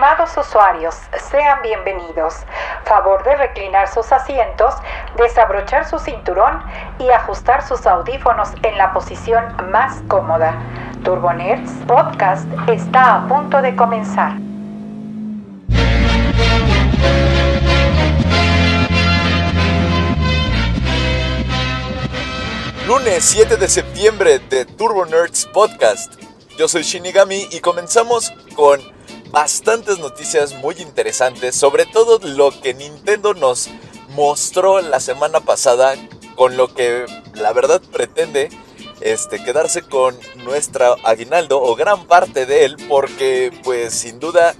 Estimados usuarios, sean bienvenidos. Favor de reclinar sus asientos, desabrochar su cinturón y ajustar sus audífonos en la posición más cómoda. Turbo Nerds Podcast está a punto de comenzar. Lunes 7 de septiembre de Turbo Nerds Podcast. Yo soy Shinigami y comenzamos con bastantes noticias muy interesantes, sobre todo lo que Nintendo nos mostró la semana pasada, con lo que la verdad pretende este, quedarse con nuestra aguinaldo o gran parte de él, porque pues sin duda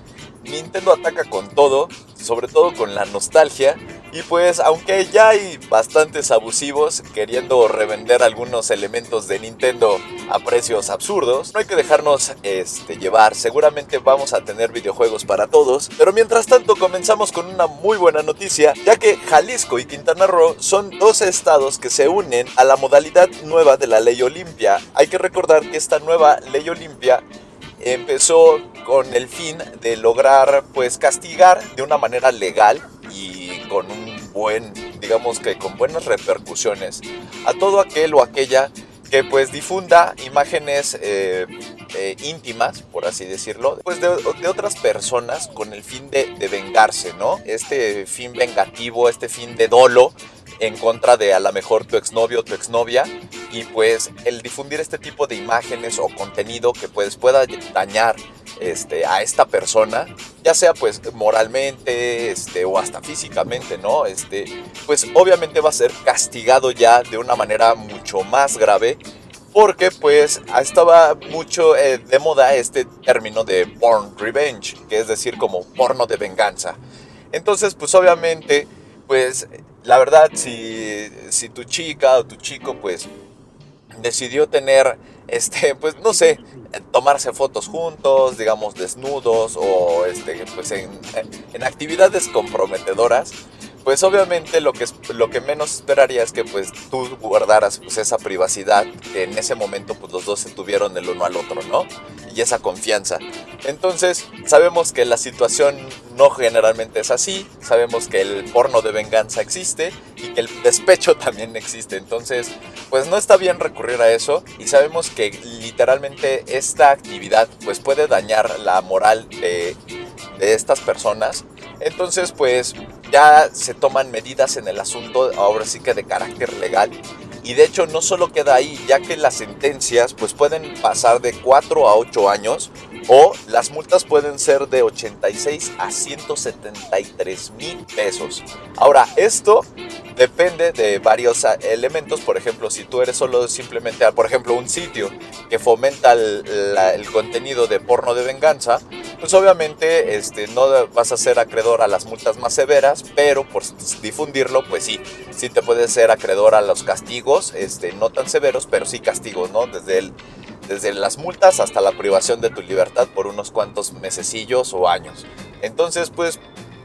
Nintendo ataca con todo, sobre todo con la nostalgia. Y pues aunque ya hay bastantes abusivos queriendo revender algunos elementos de Nintendo a precios absurdos, no hay que dejarnos este, llevar. Seguramente vamos a tener videojuegos para todos. Pero mientras tanto comenzamos con una muy buena noticia, ya que Jalisco y Quintana Roo son dos estados que se unen a la modalidad nueva de la ley Olimpia. Hay que recordar que esta nueva ley Olimpia empezó con el fin de lograr pues castigar de una manera legal y con un buen, digamos que con buenas repercusiones a todo aquel o aquella que pues difunda imágenes eh, eh, íntimas, por así decirlo, pues de, otras personas con el fin de, de vengarse, ¿no? Este fin vengativo, este fin de dolo en contra de a lo mejor tu exnovio o tu exnovia y pues el difundir este tipo de imágenes o contenido que pues pueda dañar este, a esta persona, ya sea pues moralmente este, o hasta físicamente, ¿no? Este, pues obviamente va a ser castigado ya de una manera mucho más grave porque pues estaba mucho eh, de moda este término de porn revenge, que es decir como porno de venganza. Entonces pues obviamente pues la verdad si, si tu chica o tu chico pues decidió tener este, pues no sé, tomarse fotos juntos, digamos desnudos o este, pues en, en actividades comprometedoras, pues obviamente lo que, lo que menos esperaría es que pues tú guardaras pues esa privacidad que en ese momento pues los dos se tuvieron el uno al otro, ¿no? Y esa confianza. Entonces sabemos que la situación no generalmente es así, sabemos que el porno de venganza existe y que el despecho también existe, entonces pues no está bien recurrir a eso y sabemos que literalmente esta actividad pues puede dañar la moral de, de estas personas, entonces pues ya se toman medidas en el asunto, ahora sí que de carácter legal. Y de hecho no solo queda ahí, ya que las sentencias pues pueden pasar de 4 a 8 años o las multas pueden ser de 86 a 173 mil pesos. Ahora, esto depende de varios elementos. Por ejemplo, si tú eres solo simplemente, por ejemplo, un sitio que fomenta el, contenido de porno de venganza, pues obviamente este, no vas a ser acreedor a las multas más severas, pero por difundirlo, pues sí, sí te puedes ser acreedor a los castigos, este, no tan severos, pero sí castigos, ¿no? Desde el desde las multas hasta la privación de tu libertad por unos cuantos mesecillos o años. Entonces, pues,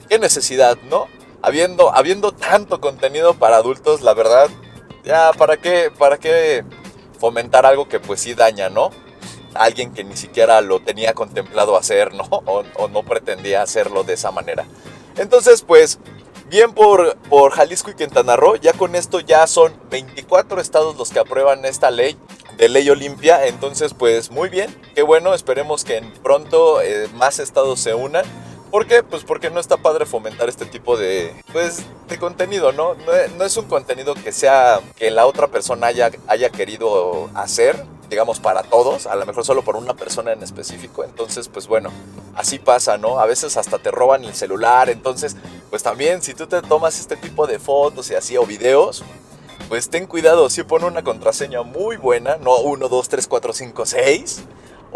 qué necesidad, ¿no? Habiendo, habiendo tanto contenido para adultos, la verdad, ya, ¿para qué, para qué fomentar algo que pues sí daña, ¿no? alguien que ni siquiera lo tenía contemplado hacer, ¿no? O, no pretendía hacerlo de esa manera. Entonces, pues, bien por, por Jalisco y Quintana Roo, ya con esto ya son 24 estados los que aprueban esta ley de ley Olimpia. Entonces, pues muy bien, qué bueno, esperemos que pronto eh, más estados se unan. ¿Por qué? Pues porque no está padre fomentar este tipo de, pues, de contenido, ¿no? ¿no? es un contenido que sea, que la otra persona haya, haya querido hacer, digamos, para todos, a lo mejor solo por una persona en específico. Entonces, pues bueno, así pasa, ¿no? A veces hasta te roban el celular. Entonces, pues también, si tú te tomas este tipo de fotos y así o videos, pues ten cuidado, si pone una contraseña muy buena, no 1, 2, 3, 4, 5, 6.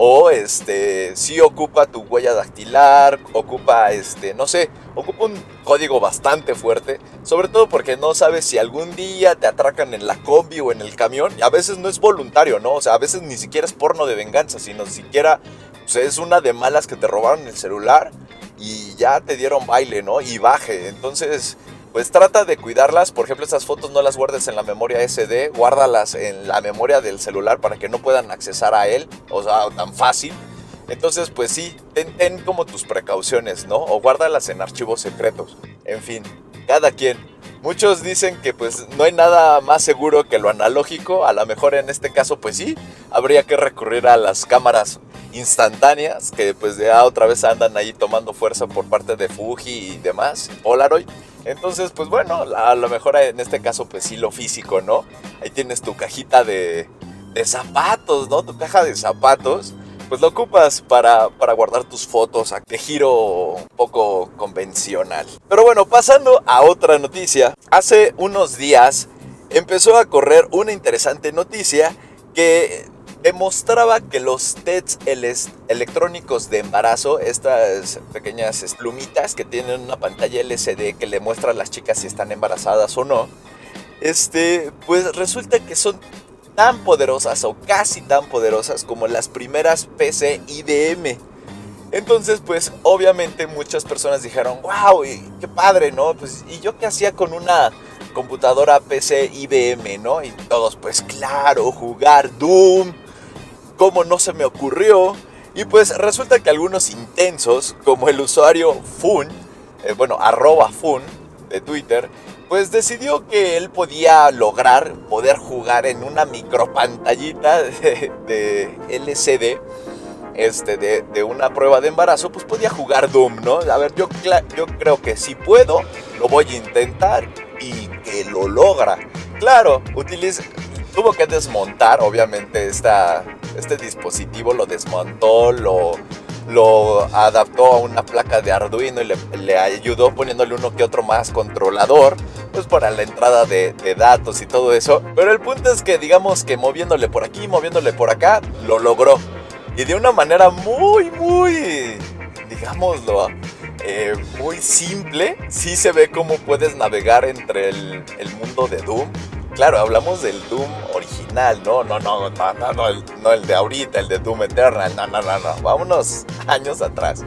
O este, si ocupa tu huella dactilar, ocupa este, no sé, ocupa un código bastante fuerte, sobre todo porque no sabes si algún día te atracan en la combi o en el camión, y a veces no es voluntario, ¿no? O sea, a veces ni siquiera es porno de venganza, sino siquiera pues, es una de malas que te robaron el celular y ya te dieron baile, ¿no? Y baje. Entonces, pues trata de cuidarlas. Por ejemplo, estas fotos no las guardes en la memoria SD, guárdalas en la memoria del celular para que no puedan accesar a él, o sea, tan fácil. Entonces, pues sí, ten, ten como tus precauciones, ¿no? O guárdalas en archivos secretos. En fin, cada quien. Muchos dicen que pues no hay nada más seguro que lo analógico, a lo mejor en este caso pues sí, habría que recurrir a las cámaras instantáneas que pues ya otra vez andan ahí tomando fuerza por parte de Fuji y demás, Polaroid. Entonces pues bueno, a lo mejor en este caso pues sí lo físico, ¿no? Ahí tienes tu cajita de, de zapatos, ¿no? Tu caja de zapatos pues lo ocupas para, para guardar tus fotos a de giro un poco convencional. Pero bueno, pasando a otra noticia, hace unos días empezó a correr una interesante noticia que demostraba que los tests electrónicos de embarazo, estas pequeñas plumitas que tienen una pantalla LCD que le muestra a las chicas si están embarazadas o no, este, pues resulta que son tan poderosas o casi tan poderosas como las primeras PC IBM. Entonces, pues obviamente muchas personas dijeron, wow, qué padre, ¿no? Pues, ¿y yo qué hacía con una computadora PC IBM, ¿no? Y todos, pues claro, jugar Doom, ¿cómo no se me ocurrió? Y pues resulta que algunos intensos, como el usuario Fun, eh, bueno, arroba Fun de Twitter, pues decidió que él podía lograr poder jugar en una micropantallita de, de LCD este, de, una prueba de embarazo, pues podía jugar Doom, ¿no? A ver, yo, yo creo que si puedo, lo voy a intentar y que lo logra. Claro, tuvo que desmontar, obviamente, esta, este dispositivo, lo desmontó, lo lo adaptó a una placa de Arduino y le, ayudó poniéndole uno que otro más controlador, pues para la entrada de, datos y todo eso. Pero el punto es que digamos que moviéndole por aquí, moviéndole por acá, lo logró. Y de una manera muy, muy, digámoslo, eh, muy simple, sí se ve cómo puedes navegar entre el, el mundo de Doom claro, hablamos del Doom original, no, no, no, no, no, no, el, de ahorita, el de Doom Eternal, no, no, no, no, vámonos años atrás.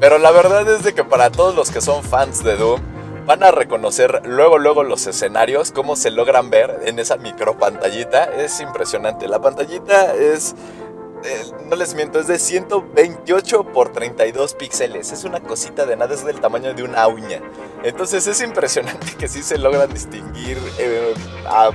Pero la verdad es de que para todos los que son fans de Doom, van a reconocer luego, luego los escenarios, cómo se logran ver en esa micro pantallita. Es impresionante. La pantallita es eh, no les miento, es de 128 por 32 píxeles. Es una cosita de nada, es del tamaño de una uña. Entonces es impresionante que sí se logran distinguir, eh,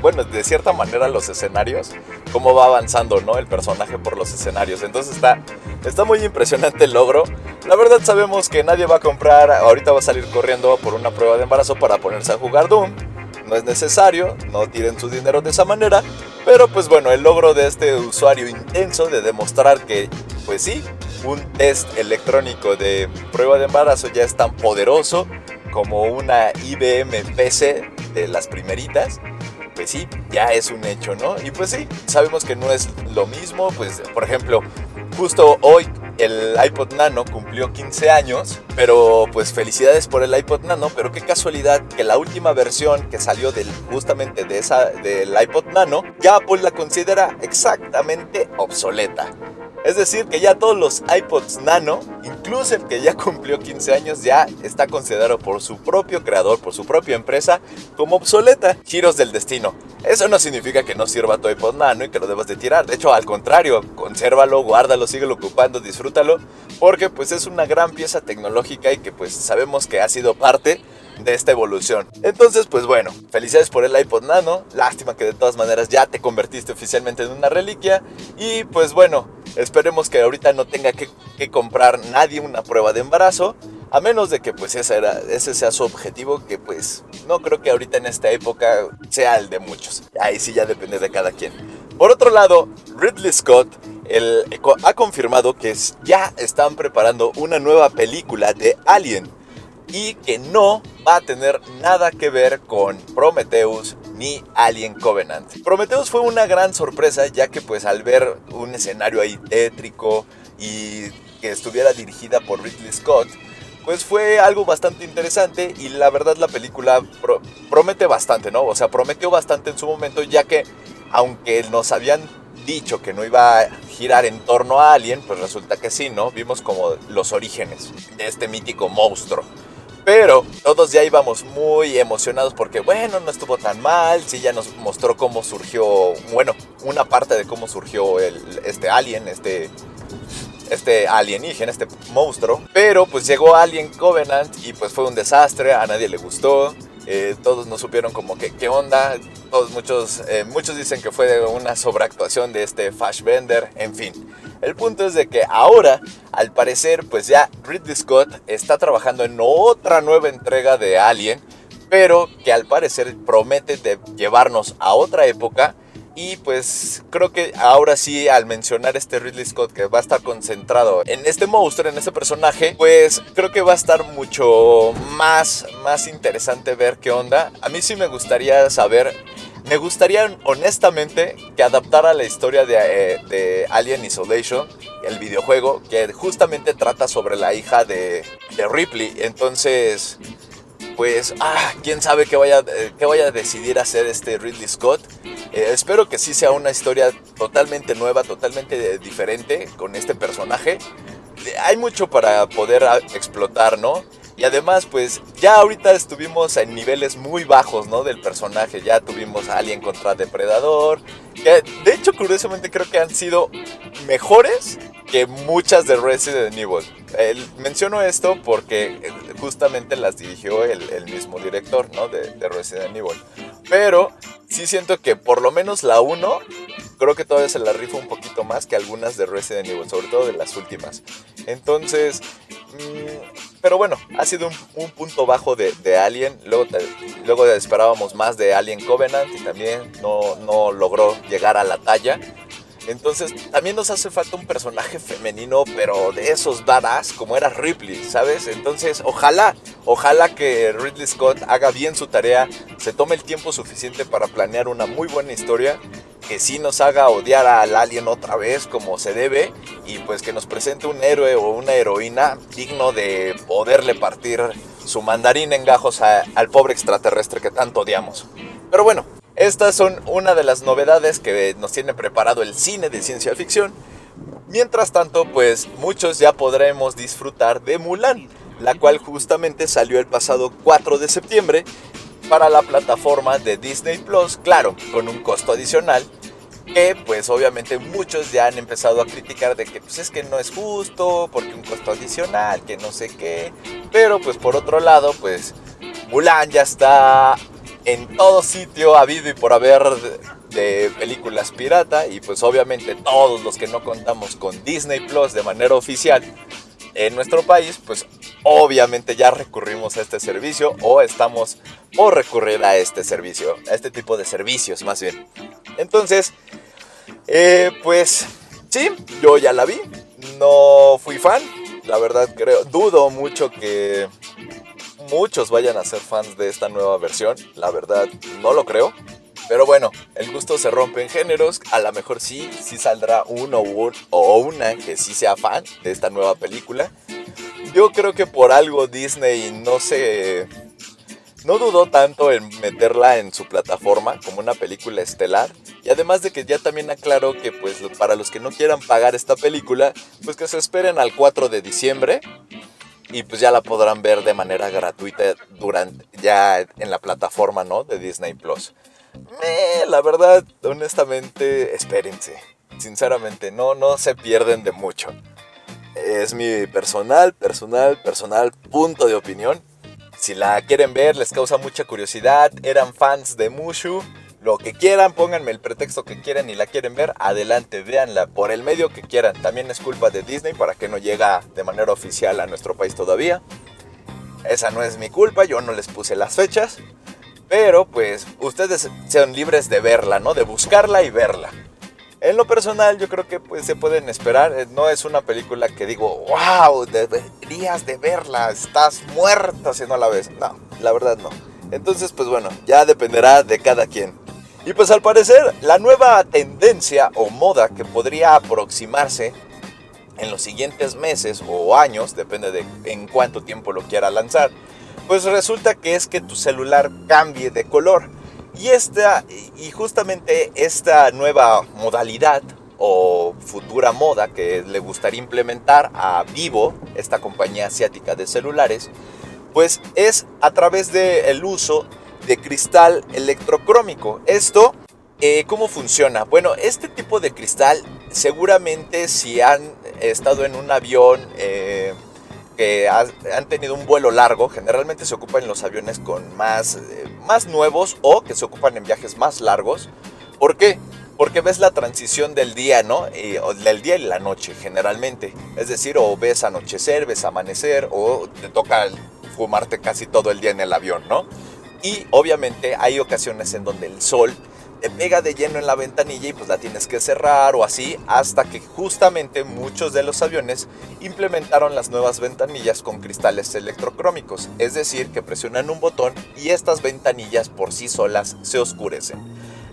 bueno, de cierta manera los escenarios, cómo va avanzando, ¿no? El personaje por los escenarios. Entonces está, está muy impresionante el logro. La verdad sabemos que nadie va a comprar, ahorita va a salir corriendo por una prueba de embarazo para ponerse a jugar Doom no es necesario, no tiren su dinero de esa manera, pero pues bueno, el logro de este usuario intenso de demostrar que, pues sí, un test electrónico de prueba de embarazo ya es tan poderoso como una IBM PC de las primeritas, pues sí, ya es un hecho, ¿no? Y pues sí, sabemos que no es lo mismo, pues por ejemplo, justo hoy el iPod Nano cumplió 15 años, pero pues felicidades por el iPod Nano, pero qué casualidad que la última versión que salió del, justamente de esa, del iPod Nano, ya Apple la considera exactamente obsoleta. Es decir, que ya todos los iPods Nano, incluso el que ya cumplió 15 años, ya está considerado por su propio creador, por su propia empresa, como obsoleta. Giros del destino. Eso no significa que no sirva tu iPod Nano y que lo debas de tirar. De hecho, al contrario, consérvalo, guárdalo, síguelo ocupando, disfrútalo, porque pues es una gran pieza tecnológica y que pues sabemos que ha sido parte de esta evolución. Entonces, pues bueno, felicidades por el iPod Nano. Lástima que de todas maneras ya te convertiste oficialmente en una reliquia. Y pues bueno, esperemos que ahorita no tenga que, comprar nadie una prueba de embarazo. A menos de que pues ese, era, ese sea su objetivo, que pues no creo que ahorita en esta época sea el de muchos. Ahí sí ya depende de cada quien. Por otro lado, Ridley Scott ha confirmado que ya están preparando una nueva película de Alien y que no va a tener nada que ver con Prometheus ni Alien Covenant. Prometheus fue una gran sorpresa ya que pues al ver un escenario ahí tétrico y que estuviera dirigida por Ridley Scott, pues fue algo bastante interesante y la verdad la película promete bastante, ¿no? O sea, prometió bastante en su momento ya que aunque nos habían dicho que no iba a girar en torno a Alien, pues resulta que sí, ¿no? Vimos como los orígenes de este mítico monstruo. Pero todos ya íbamos muy emocionados porque, bueno, no estuvo tan mal. Sí, ya nos mostró cómo surgió, bueno, una parte de cómo surgió este alien, este, este alienígena, este monstruo. Pero pues llegó Alien Covenant y pues fue un desastre, a nadie le gustó. Eh, todos no supieron como que qué onda. Todos, muchos, eh, muchos dicen que fue una sobreactuación de este Fashbender. En fin, el punto es de que ahora, al parecer, pues ya Ridley Scott está trabajando en otra nueva entrega de Alien, pero que al parecer promete de llevarnos a otra época y pues creo que ahora sí, al mencionar este Ridley Scott que va a estar concentrado en este monstruo, en este personaje, pues creo que va a estar mucho más, más interesante ver qué onda. A mí sí me gustaría saber me gustaría honestamente que adaptara la historia de, eh, de, Alien Isolation, el videojuego, que justamente trata sobre la hija de, de Ripley. Entonces, pues, ah, quién sabe qué vaya, eh, qué vaya a decidir hacer este Ridley Scott. Eh, espero que sí sea una historia totalmente nueva, totalmente diferente con este personaje. Hay mucho para poder ah, explotar, ¿no? Y además, pues ya ahorita estuvimos en niveles muy bajos, ¿no? Del personaje. Ya tuvimos Alien contra Depredador. Que de hecho, curiosamente, creo que han sido mejores que muchas de Resident Evil. menciono esto porque eh, justamente las dirigió el, mismo director, ¿no? De, de, Resident Evil. Pero sí siento que por lo menos la 1 creo que todavía se la rifa un poquito más que algunas de Resident Evil, sobre todo de las últimas. Entonces, mm, pero bueno, ha sido un, punto bajo de, Alien. Luego, luego esperábamos más de Alien Covenant y también no, no logró llegar a la talla. Entonces también nos hace falta un personaje femenino, pero de esos badass como era Ripley, ¿sabes? Entonces ojalá, ojalá que Ridley Scott haga bien su tarea, se tome el tiempo suficiente para planear una muy buena historia, que sí nos haga odiar al alien otra vez como se debe y pues que nos presente un héroe o una heroína digno de poderle partir su mandarín en gajos al pobre extraterrestre que tanto odiamos. Pero bueno, estas son una de las novedades que nos tiene preparado el cine de ciencia ficción. Mientras tanto, pues muchos ya podremos disfrutar de Mulan, la cual justamente salió el pasado 4 de septiembre para la plataforma de Disney Plus, claro, con un costo adicional que pues obviamente muchos ya han empezado a criticar de que pues es que no es justo, porque un costo adicional, que no sé qué, pero pues por otro lado pues Mulan ya está en todo sitio habido y por haber de, películas pirata y pues obviamente todos los que no contamos con Disney Plus de manera oficial en nuestro país, pues obviamente ya recurrimos a este servicio o estamos por recurrir a este servicio, a este tipo de servicios más bien. Entonces, eh, pues sí, yo ya la vi, no fui fan, la verdad creo, dudo mucho que muchos vayan a ser fans de esta nueva versión. La verdad, no lo creo. Pero bueno, el gusto se rompe en géneros. A lo mejor sí, sí saldrá uno o una que sí sea fan de esta nueva película. Yo creo que por algo Disney no se... No dudó tanto en meterla en su plataforma como una película estelar. Y además de que ya también aclaró que pues para los que no quieran pagar esta película, pues que se esperen al 4 de diciembre y pues ya la podrán ver de manera gratuita durante ya en la plataforma, ¿no? De Disney Plus. la verdad, honestamente, espérense. Sinceramente, no, no se pierden de mucho. Es mi personal, personal, personal punto de opinión. Si la quieren ver, les causa mucha curiosidad, eran fans de Mushu, lo que quieran, pónganme el pretexto que quieran y la quieren ver, adelante, véanla por el medio que quieran. También es culpa de Disney para que no llega de manera oficial a nuestro país todavía. Esa no es mi culpa, yo no les puse las fechas. Pero pues ustedes sean libres de verla, ¿no? De buscarla y verla. En lo personal yo creo que pues se pueden esperar. Eh, no es una película que digo, wow, deberías de verla, estás muerta si no la ves. No, la verdad no. Entonces pues bueno, ya dependerá de cada quien. Y pues al parecer la nueva tendencia o moda que podría aproximarse en los siguientes meses o años, depende de en cuánto tiempo lo quiera lanzar, pues resulta que es que tu celular cambie de color. Y esta y justamente esta nueva modalidad o futura moda que le gustaría implementar a Vivo, esta compañía asiática de celulares, pues es a través del uso de cristal electrocrómico. Esto, eh, ¿cómo funciona? Bueno, este tipo de cristal seguramente si han estado en un avión eh, que han tenido un vuelo largo, generalmente se ocupan en los aviones con más, eh, más nuevos o que se ocupan en viajes más largos. ¿Por qué? Porque ves la transición del día, ¿no? del día y la noche, generalmente. Es decir, o ves anochecer, ves amanecer, o te toca fumarte casi todo el día en el avión, ¿no? Y obviamente hay ocasiones en donde el sol te pega de lleno en la ventanilla y pues la tienes que cerrar o así hasta que justamente muchos de los aviones implementaron las nuevas ventanillas con cristales electrocrómicos, es decir, que presionan un botón y estas ventanillas por sí solas se oscurecen.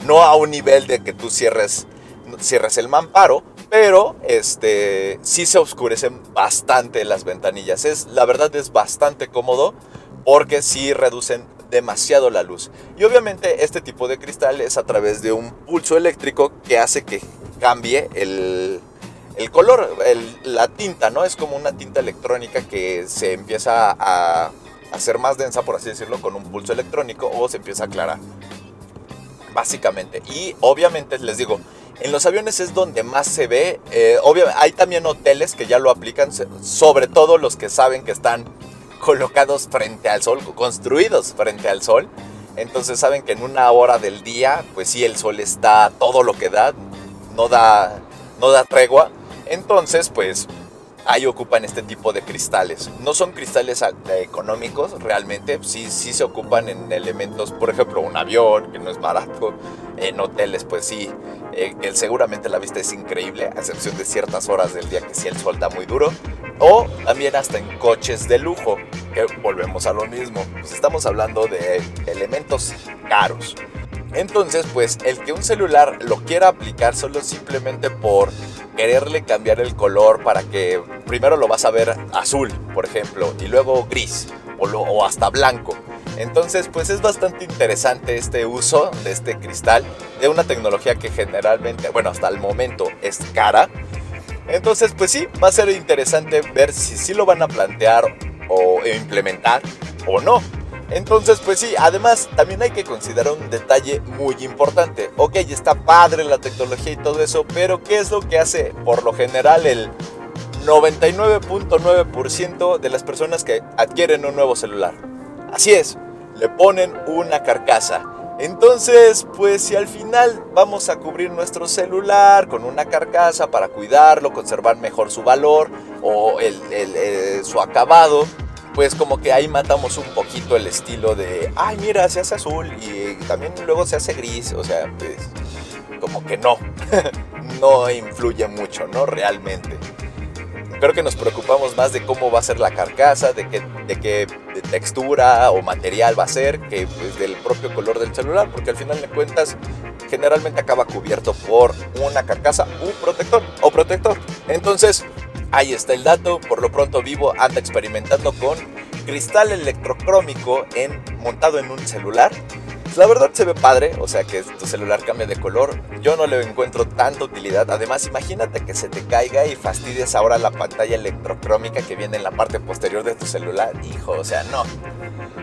No a un nivel de que tú cierres, cierres el mamparo, pero este, sí se oscurecen bastante las ventanillas. Es, la verdad es bastante cómodo porque sí reducen demasiado la luz. Y obviamente este tipo de cristal es a través de un pulso eléctrico que hace que cambie el, color, la tinta, ¿no? Es como una tinta electrónica que se empieza a hacer más densa, por así decirlo, con un pulso electrónico o se empieza a aclarar. Básicamente. Y obviamente les digo, en los aviones es donde más se ve. Eh, hay también hoteles que ya lo aplican, sobre todo los que saben que están colocados frente al sol, construidos frente al sol. Entonces saben que en una hora del día, pues sí, el sol está todo lo que da, no da, no da tregua. Entonces, pues ahí ocupan este tipo de cristales. No son cristales económicos realmente, sí, sí se ocupan en elementos, por ejemplo, un avión, que no es barato, en hoteles, pues sí, eh, que seguramente la vista es increíble, a excepción de ciertas horas del día que sí el sol da muy duro, o también hasta en coches de lujo, que volvemos a lo mismo, pues estamos hablando de elementos caros. Entonces, pues el que un celular lo quiera aplicar solo simplemente por quererle cambiar el color para que primero lo vas a ver azul, por ejemplo, y luego gris o, hasta blanco. Entonces, pues es bastante interesante este uso de este cristal, de una tecnología que generalmente, bueno, hasta el momento es cara. Entonces, pues sí, va a ser interesante ver si sí lo van a plantear o implementar o no. Entonces, pues sí, además también hay que considerar un detalle muy importante. Ok, está padre la tecnología y todo eso, pero ¿qué es lo que hace por lo general el 99.9% de las personas que adquieren un nuevo celular? Así es, le ponen una carcasa. Entonces, pues si al final vamos a cubrir nuestro celular con una carcasa para cuidarlo, conservar mejor su valor o su acabado, pues como que ahí matamos un poquito el estilo de, ay mira, se hace azul y también luego se hace gris, o sea, pues como que no, no influye mucho, ¿no? Realmente. Creo que nos preocupamos más de cómo va a ser la carcasa, de qué, de qué textura o material va a ser, que pues, del propio color del celular, porque al final de cuentas generalmente acaba cubierto por una carcasa, un protector o protector. Entonces, Ahí está el dato, por lo pronto Vivo anda experimentando con cristal electrocrómico en, montado en un celular. La verdad se ve padre, o sea que tu celular cambia de color. Yo no le encuentro tanta utilidad. Además, imagínate que se te caiga y fastidies ahora la pantalla electrocrómica que viene en la parte posterior de tu celular. Hijo, o sea, no.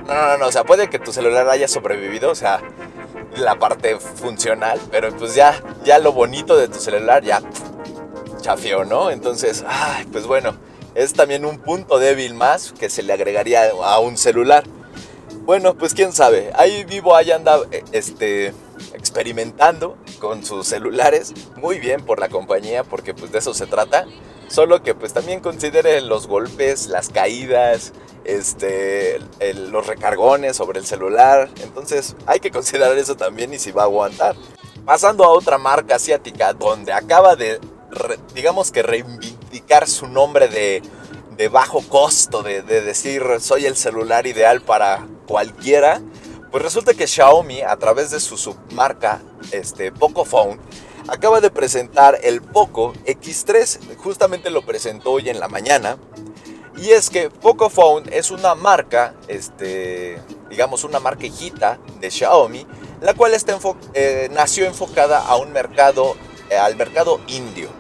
No, no, no, o sea, puede que tu celular haya sobrevivido, o sea, la parte funcional, pero pues ya, ya lo bonito de tu celular ya ¿no? Entonces, ay, pues bueno, es también un punto débil más que se le agregaría a un celular. Bueno, pues quién sabe, ahí vivo, ahí anda eh, este, experimentando con sus celulares, muy bien por la compañía, porque pues de eso se trata. Solo que pues también considere los golpes, las caídas, este, los recargones sobre el celular. Entonces hay que considerar eso también y si va a aguantar. Pasando a otra marca asiática donde acaba de digamos que reivindicar su nombre de, bajo costo, de, decir soy el celular ideal para cualquiera, pues resulta que Xiaomi a través de su submarca este, Pocophone acaba de presentar el Poco X3, justamente lo presentó hoy en la mañana. Y es que Pocophone es una marca, este, digamos una marca hijita de Xiaomi, la cual está eh, nació enfocada a un mercado, eh, al mercado indio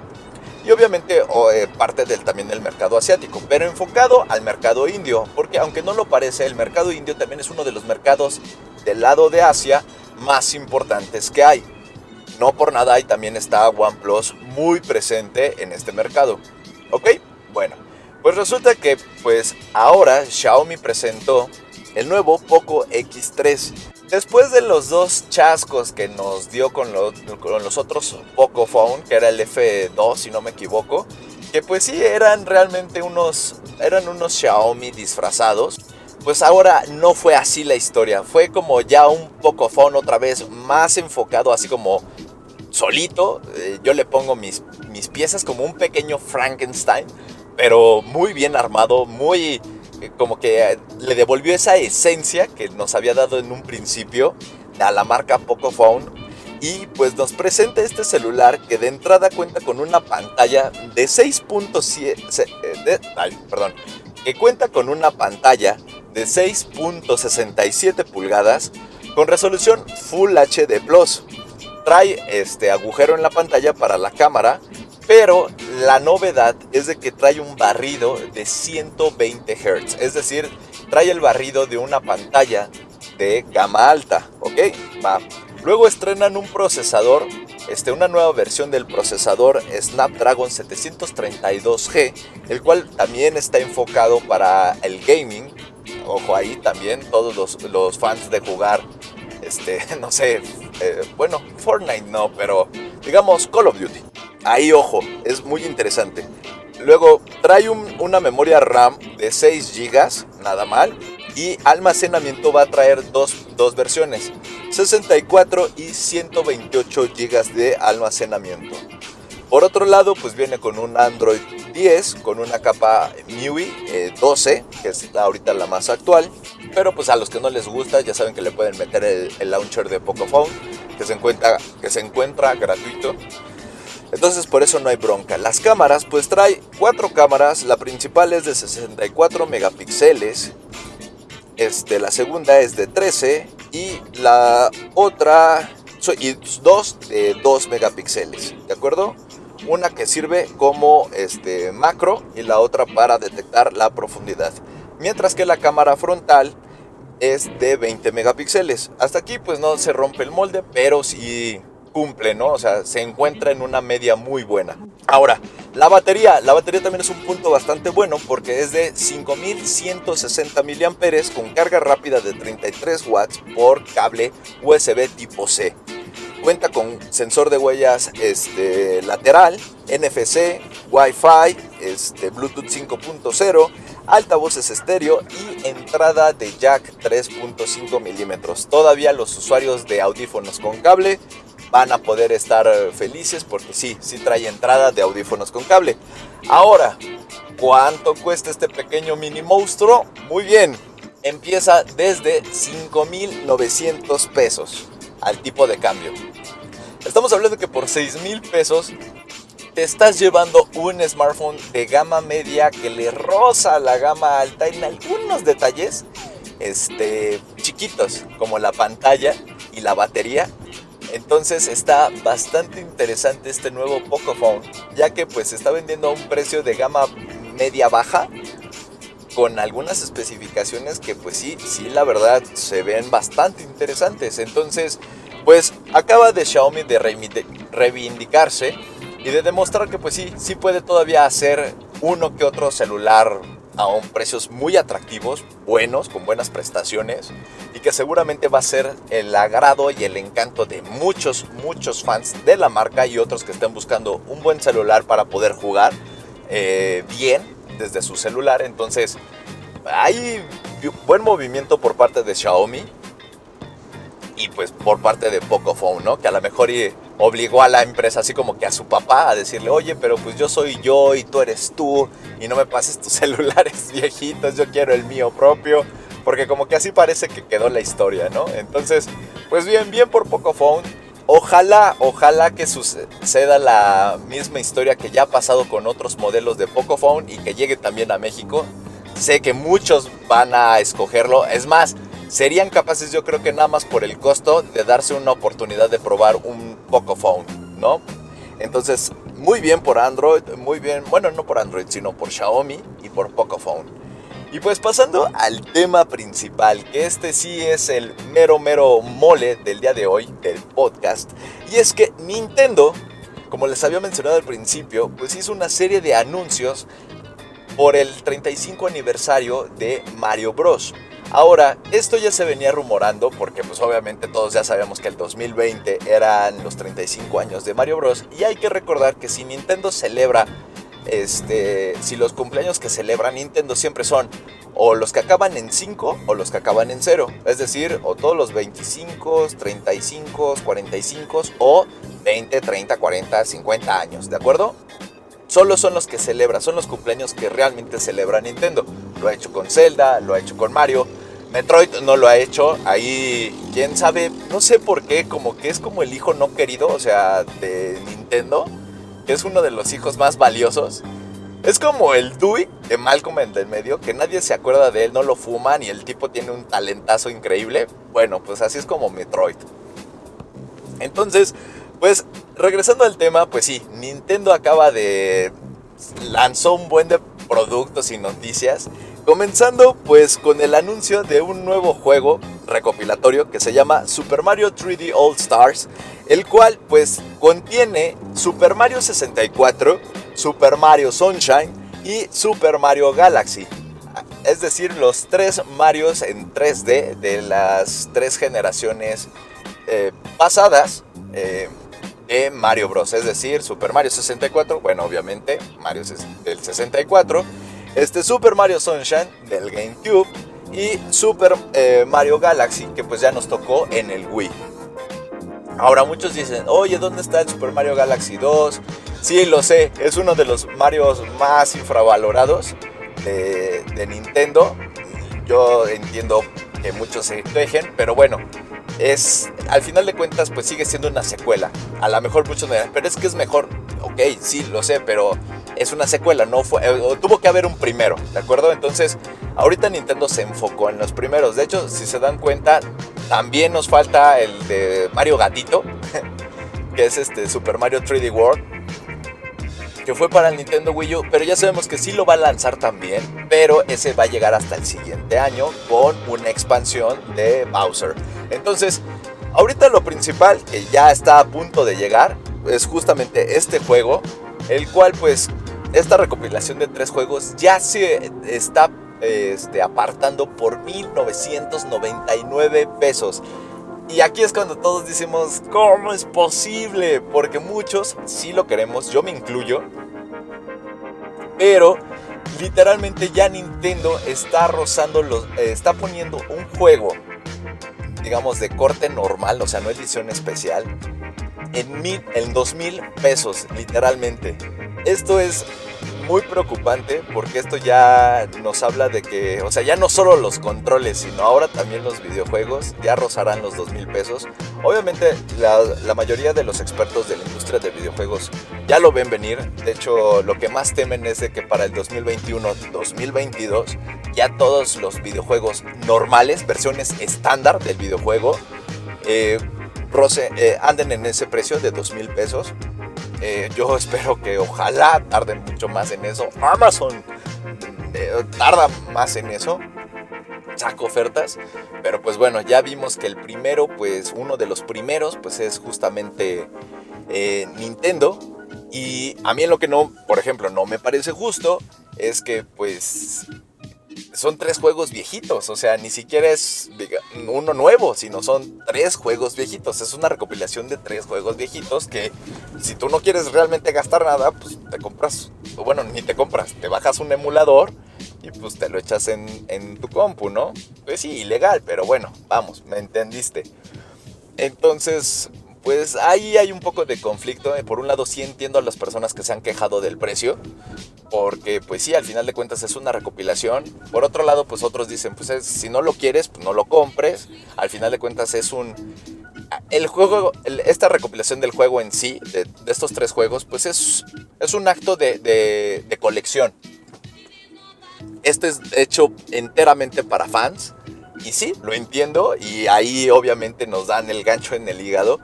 obviamente eh, parte del, también del mercado asiático, pero enfocado al mercado indio, porque aunque no lo parece, el mercado indio también es uno de los mercados del lado de Asia más importantes que hay. no por nada ahí también está OnePlus muy presente en este mercado. ¿Ok? Bueno, pues resulta que pues ahora Xiaomi presentó el nuevo Poco X3. Después de los dos chascos que nos dio con los, con los otros Poco Phone, que era el F2 si no me equivoco, que pues sí eran realmente unos, eran unos Xiaomi disfrazados, pues ahora no fue así la historia, fue como ya un Poco Phone otra vez más enfocado así como solito, eh, yo le pongo mis, mis piezas como un pequeño Frankenstein, pero muy bien armado, muy como que eh, le devolvió esa esencia que nos había dado en un principio a la marca Pocophone y pues nos presenta este celular que de entrada cuenta con una pantalla de 6.7 eh, perdón, que cuenta con una pantalla de 6.67 pulgadas con resolución Full HD Plus. Trae este agujero en la pantalla para la cámara pero la novedad es de que trae un barrido de 120 Hz, es decir, trae el barrido de una pantalla de gama alta, ¿ok? Luego estrenan un procesador, este, una nueva versión del procesador Snapdragon 732G, el cual también está enfocado para el gaming. Ojo ahí también, todos los, fans de jugar, este, no sé, eh, bueno, Fortnite no, pero digamos Call of Duty. Ahí ojo, es muy interesante. Luego trae una memoria RAM de 6 GB, nada mal. Y almacenamiento va a traer dos, versiones, 64 y 128 GB de almacenamiento. Por otro lado, pues viene con un Android 10, con una capa MIUI 12, eh, que es ahorita la más actual. Pero pues a los que no les gusta, ya saben que le pueden meter el, el launcher de Pocophone, que se encuentra, que se encuentra gratuito. Entonces por eso no hay bronca. Las cámaras, pues trae cuatro cámaras. La principal es de 64 megapíxeles. Este, la segunda es de 13 y la otra y dos de 2 megapíxeles, ¿de acuerdo? Una que sirve como este macro y la otra para detectar la profundidad. Mientras que la cámara frontal es de 20 megapíxeles. Hasta aquí pues no se rompe el molde, pero sí cumple, ¿no? O sea, se encuentra en una media muy buena. Ahora, la batería. La batería también es un punto bastante bueno porque es de 5160 mAh con carga rápida de 33 watts por cable USB tipo C. Cuenta con sensor de huellas este, lateral, NFC, Wi-Fi, este, Bluetooth 5.0, altavoces estéreo y entrada de jack 3.5 milímetros. Todavía los usuarios de audífonos con cable van a poder estar eh, felices porque sí, sí trae entrada de audífonos con cable. Ahora, ¿cuánto cuesta este pequeño mini monstruo? Muy bien, empieza desde 5.900 pesos al tipo de cambio. Estamos hablando que por 6.000 pesos te estás llevando un smartphone de gama media que le roza la gama alta en algunos detalles este, chiquitos, como la pantalla y la batería, entonces está bastante interesante este nuevo Pocophone, ya que pues está vendiendo a un precio de gama media baja con algunas especificaciones que pues sí, sí la verdad se ven bastante interesantes. Entonces, pues acaba de Xiaomi de reivindicarse y de demostrar que pues sí, sí puede todavía hacer uno que otro celular a precios muy atractivos, buenos, con buenas prestaciones y que seguramente va a ser el agrado y el encanto de muchos, muchos fans de la marca y otros que estén buscando un buen celular para poder jugar eh, bien desde su celular. Entonces, hay buen movimiento por parte de Xiaomi y pues por parte de Pocophone, ¿no? Que a lo mejor obligó a la empresa así como que a su papá a decirle, oye, pero pues yo soy yo y tú eres tú y no me pases tus celulares viejitos, yo quiero el mío propio. Porque como que así parece que quedó la historia, ¿no? Entonces, pues bien, bien por Pocophone. Ojalá, ojalá que suceda la misma historia que ya ha pasado con otros modelos de Pocophone y que llegue también a México. Sé que muchos van a escogerlo. Es más, serían capaces yo creo que nada más por el costo de darse una oportunidad de probar un Pocophone, ¿no? Entonces, muy bien por Android, muy bien, bueno, no por Android, sino por Xiaomi y por Pocophone. Y pues pasando al tema principal, que este sí es el mero mero mole del día de hoy, del podcast, Y es que Nintendo, como les había mencionado al principio, pues hizo una serie de anuncios por el 35 aniversario de Mario Bros. Ahora, esto ya se venía rumorando porque pues obviamente todos ya sabíamos que el 2020 eran los 35 años de Mario Bros. Y hay que recordar que si Nintendo celebra, este, si los cumpleaños que celebra Nintendo siempre son o los que acaban en 5 o los que acaban en 0. Es decir, o todos los 25, 35, 45 o 20, 30, 40, 50 años, ¿de acuerdo? Solo son los que celebra, son los cumpleaños que realmente celebra Nintendo. Lo ha hecho con Zelda, lo ha hecho con Mario. Metroid no lo ha hecho. Ahí, quién sabe, no sé por qué, como que es como el hijo no querido, o sea, de Nintendo, que es uno de los hijos más valiosos. Es como el Dewey de Malcolm en del medio, que nadie se acuerda de él, no lo fuman y el tipo tiene un talentazo increíble. Bueno, pues así es como Metroid. Entonces, pues regresando al tema, pues sí, Nintendo acaba de lanzó un buen de productos y noticias, comenzando pues con el anuncio de un nuevo juego recopilatorio que se llama Super Mario 3D All Stars, el cual pues contiene Super Mario 64, Super Mario Sunshine y Super Mario Galaxy. Es decir, los tres Marios en 3D de las tres generaciones eh, pasadas. Eh, de Mario Bros. Es decir, Super Mario 64, bueno, obviamente, Mario del 64, este Super Mario Sunshine del GameCube y Super eh, Mario Galaxy, que pues ya nos tocó en el Wii. Ahora muchos dicen, oye, ¿dónde está el Super Mario Galaxy 2? Sí, lo sé, es uno de los Marios más infravalorados de, de Nintendo. Yo entiendo que muchos se quejen, pero bueno, es, al final de cuentas, pues sigue siendo una secuela. A lo mejor muchos me dirán, pero es que es mejor. Ok, sí, lo sé, pero es una secuela, no fue, eh, tuvo que haber un primero, ¿de acuerdo? Entonces, ahorita Nintendo se enfocó en los primeros. De hecho, si se dan cuenta, también nos falta el de Mario Gatito, que es este Super Mario 3D World, que fue para el Nintendo Wii U, pero ya sabemos que sí lo va a lanzar también, pero ese va a llegar hasta el siguiente año con una expansión de Bowser. Entonces, ahorita lo principal que ya está a punto de llegar es justamente este juego, el cual pues esta recopilación de tres juegos ya se está este, apartando por 1999 pesos. Y aquí es cuando todos decimos, ¿cómo es posible? Porque muchos sí lo queremos, yo me incluyo. Pero literalmente ya Nintendo está rozando los, eh, está poniendo un juego digamos, de corte normal, o sea, no edición especial, en, mil, en dos mil pesos, literalmente. Esto es muy preocupante porque esto ya nos habla de que, o sea, ya no solo los controles, sino ahora también los videojuegos ya rozarán los dos mil pesos. Obviamente la, la, mayoría de los expertos de la industria de videojuegos ya lo ven venir. De hecho, lo que más temen es de que para el 2021-2022 ya todos los videojuegos normales, versiones estándar del videojuego, eh, eh, anden en ese precio de dos mil pesos. Eh, yo espero que ojalá tarden mucho más en eso. Amazon eh, tarda más en eso. Saco ofertas. Pero pues bueno, ya vimos que el primero, pues uno de los primeros, pues es justamente eh, Nintendo. Y a mí en lo que no, por ejemplo, no me parece justo es que pues son tres juegos viejitos, o sea, ni siquiera es uno nuevo, sino son tres juegos viejitos. Es una recopilación de tres juegos viejitos que si tú no quieres realmente gastar nada, pues te compras, bueno, ni te compras, te bajas un emulador y pues te lo echas en, en tu compu, ¿no? Pues sí, ilegal, pero bueno, vamos, me entendiste. Entonces, pues ahí hay un poco de conflicto. Eh, por un lado sí entiendo a las personas que se han quejado del precio, porque pues sí, al final de cuentas es una recopilación. Por otro lado, pues otros dicen, pues si no lo quieres, pues no lo compres. Al final de cuentas es un... El juego, esta recopilación del juego en sí, de, estos tres juegos, pues es, es un acto de, de, de colección. Este es hecho enteramente para fans. Y sí, lo entiendo y ahí obviamente nos dan el gancho en el hígado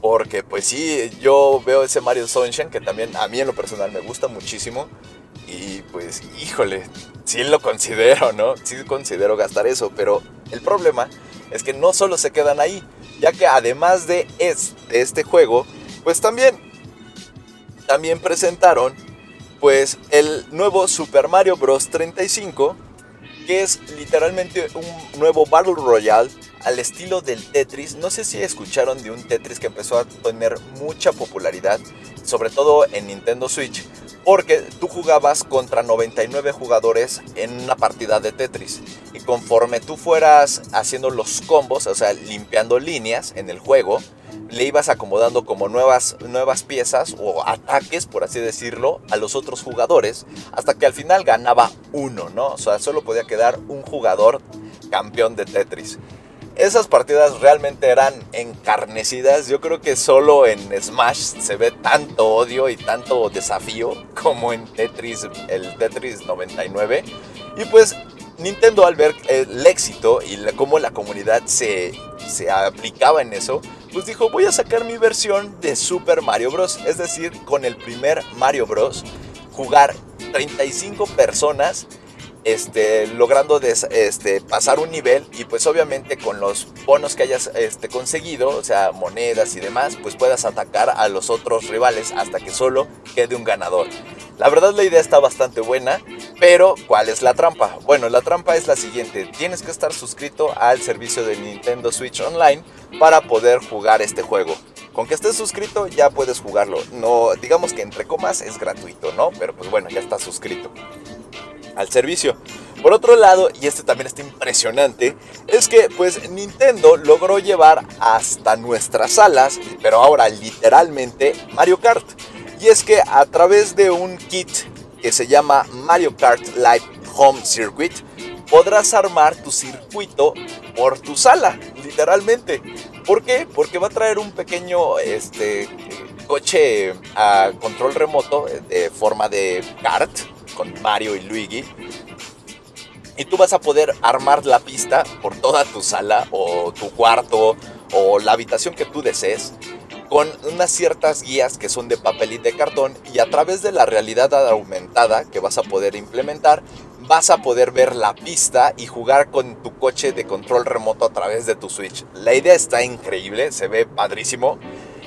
porque pues sí, yo veo ese Mario Sunshine que también a mí en lo personal me gusta muchísimo. Y pues, híjole, sí lo considero, ¿no? Sí considero gastar eso. Pero el problema es que no solo se quedan ahí, ya que además de, de este juego, pues también, también presentaron pues el nuevo Super Mario Bros. 35, que es literalmente un nuevo Battle Royale al estilo del Tetris. No sé si escucharon de un Tetris que empezó a tener mucha popularidad, sobre todo en Nintendo Switch, porque tú jugabas contra 99 jugadores en una partida de Tetris. Y conforme tú fueras haciendo los combos, o sea, limpiando líneas en el juego, le ibas acomodando como nuevas, nuevas piezas o ataques, por así decirlo, a los otros jugadores, hasta que al final ganaba uno, ¿no? O sea, solo podía quedar un jugador campeón de Tetris. Esas partidas realmente eran encarnecidas. Yo creo que solo en Smash se ve tanto odio y tanto desafío como en Tetris, el Tetris 99. Y pues Nintendo al ver el éxito y cómo la comunidad se, se aplicaba en eso, pues dijo voy a sacar mi versión de Super Mario Bros. Es decir, con el primer Mario Bros. Jugar 35 personas este, logrando este, pasar un nivel y pues obviamente con los bonos que hayas este, conseguido, o sea, monedas y demás, pues puedas atacar a los otros rivales hasta que solo quede un ganador. La verdad la idea está bastante buena, pero ¿cuál es la trampa? Bueno, la trampa es la siguiente, tienes que estar suscrito al servicio de Nintendo Switch Online para poder jugar este juego. Con que estés suscrito ya puedes jugarlo. No, digamos que entre comas es gratuito, ¿no? Pero pues bueno, ya estás suscrito al servicio. Por otro lado, y este también está impresionante, es que pues Nintendo logró llevar hasta nuestras salas, pero ahora literalmente Mario Kart. Y es que a través de un kit que se llama Mario Kart Live Home Circuit, podrás armar tu circuito por tu sala, literalmente. ¿Por qué? Porque va a traer un pequeño este, coche a control remoto de forma de kart con Mario y Luigi. Y tú vas a poder armar la pista por toda tu sala o tu cuarto o la habitación que tú desees con unas ciertas guías que son de papel y de cartón y a través de la realidad aumentada que vas a poder implementar vas a poder ver la pista y jugar con tu coche de control remoto a través de tu Switch. La idea está increíble, se ve padrísimo.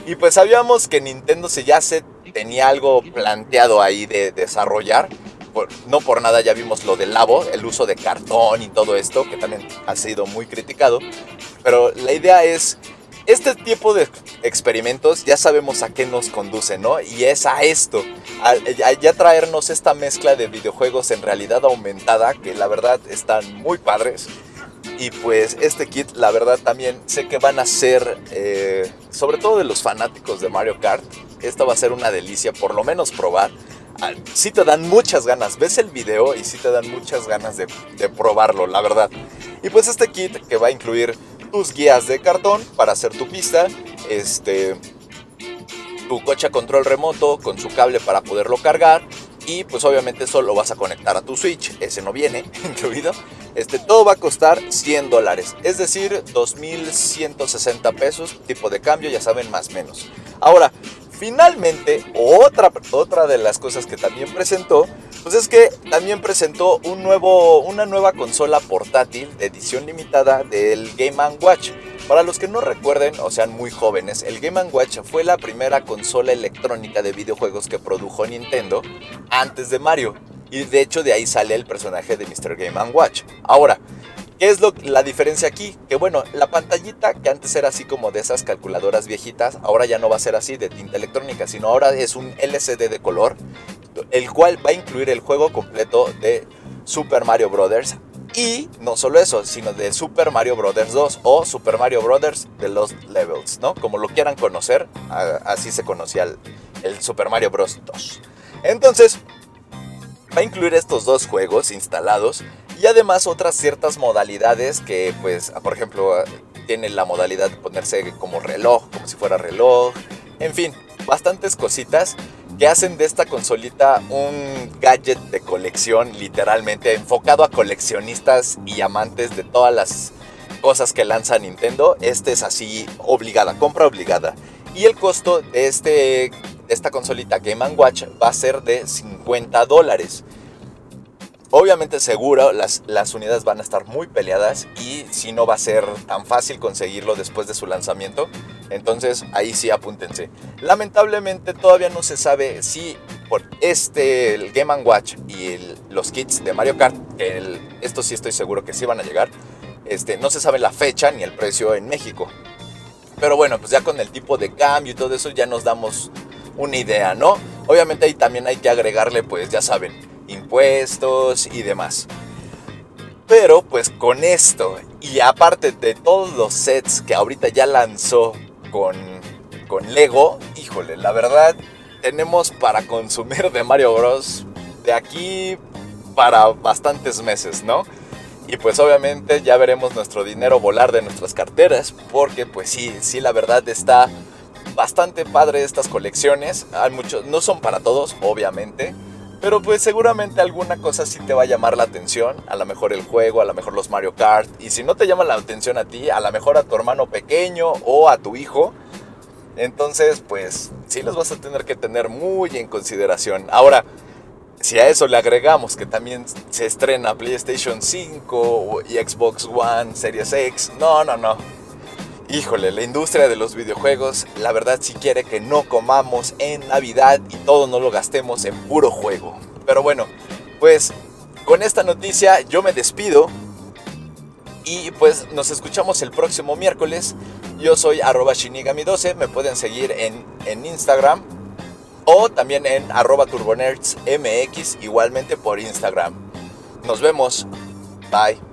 Y pues sabíamos que Nintendo se ya se tenía algo planteado ahí de desarrollar no por nada ya vimos lo del labo, el uso de cartón y todo esto, que también ha sido muy criticado. Pero la idea es, este tipo de experimentos ya sabemos a qué nos conduce, ¿no? Y es a esto, a, ya traernos esta mezcla de videojuegos en realidad aumentada, que la verdad están muy padres. Y pues este kit, la verdad también sé que van a ser, eh, sobre todo de los fanáticos de Mario Kart, esto va a ser una delicia, por lo menos probar sí te dan muchas ganas. Ves el video y sí te dan muchas ganas de, probarlo, la verdad. Y pues este kit que va a incluir tus guías de cartón para hacer tu pista, este, tu coche a control remoto con su cable para poderlo cargar y pues obviamente eso lo vas a conectar a tu Switch, ese no viene incluido. Este, todo va a costar 100 dólares, es decir, 2.160 pesos, tipo de cambio, ya saben, más menos. Ahora, Finalmente, otra, otra de las cosas que también presentó, pues es que también presentó un nuevo, una nueva consola portátil de edición limitada del Game Watch. Para los que no recuerden o sean muy jóvenes, el Game Watch fue la primera consola electrónica de videojuegos que produjo Nintendo antes de Mario. Y de hecho de ahí sale el personaje de Mr. Game Watch. Ahora, ¿Qué es lo, la diferencia aquí? Que bueno, la pantallita que antes era así como de esas calculadoras viejitas, ahora ya no va a ser así de tinta electrónica, sino ahora es un LCD de color, el cual va a incluir el juego completo de Super Mario Bros. Y no solo eso, sino de Super Mario Bros. 2 o Super Mario Bros. de los Levels, ¿no? Como lo quieran conocer, así se conocía el, el Super Mario Bros. 2. Entonces, va a incluir estos dos juegos instalados y además otras ciertas modalidades que, pues, por ejemplo, tiene la modalidad de ponerse como reloj, como si fuera reloj. En fin, bastantes cositas que hacen de esta consolita un gadget de colección, literalmente enfocado a coleccionistas y amantes de todas las cosas que lanza Nintendo. Este es así, obligada, compra obligada. Y el costo de, este, de esta consolita Game Watch va a ser de 50 dólares. Obviamente seguro las, las unidades van a estar muy peleadas y si no va a ser tan fácil conseguirlo después de su lanzamiento. Entonces ahí sí apúntense. Lamentablemente todavía no se sabe si por este, el Game Watch y los kits de Mario Kart, que estos sí estoy seguro que sí van a llegar, este, no se sabe la fecha ni el precio en México. Pero bueno, pues ya con el tipo de cambio y todo eso ya nos damos una idea, ¿no? Obviamente ahí también hay que agregarle, pues ya saben, impuestos y demás. Pero pues con esto y aparte de todos los sets que ahorita ya lanzó con, con Lego, híjole, la verdad tenemos para consumir de Mario Bros. de aquí para bastantes meses, ¿no? Y pues obviamente ya veremos nuestro dinero volar de nuestras carteras, porque pues sí, sí la verdad está bastante padre estas colecciones. Hay muchos, no son para todos, obviamente, pero pues seguramente alguna cosa sí te va a llamar la atención, a lo mejor el juego, a lo mejor los Mario Kart, y si no te llama la atención a ti, a lo mejor a tu hermano pequeño o a tu hijo, entonces pues sí los vas a tener que tener muy en consideración. Ahora, si a eso le agregamos que también se estrena PlayStation 5 y Xbox One Series X, no, no, no. Híjole, la industria de los videojuegos, la verdad si quiere que no comamos en Navidad y todo no lo gastemos en puro juego. Pero bueno, pues con esta noticia yo me despido y pues nos escuchamos el próximo miércoles. Yo soy arroba shinigami12, me pueden seguir en, en Instagram o también en arroba turbonerdsmx igualmente por Instagram. Nos vemos. Bye.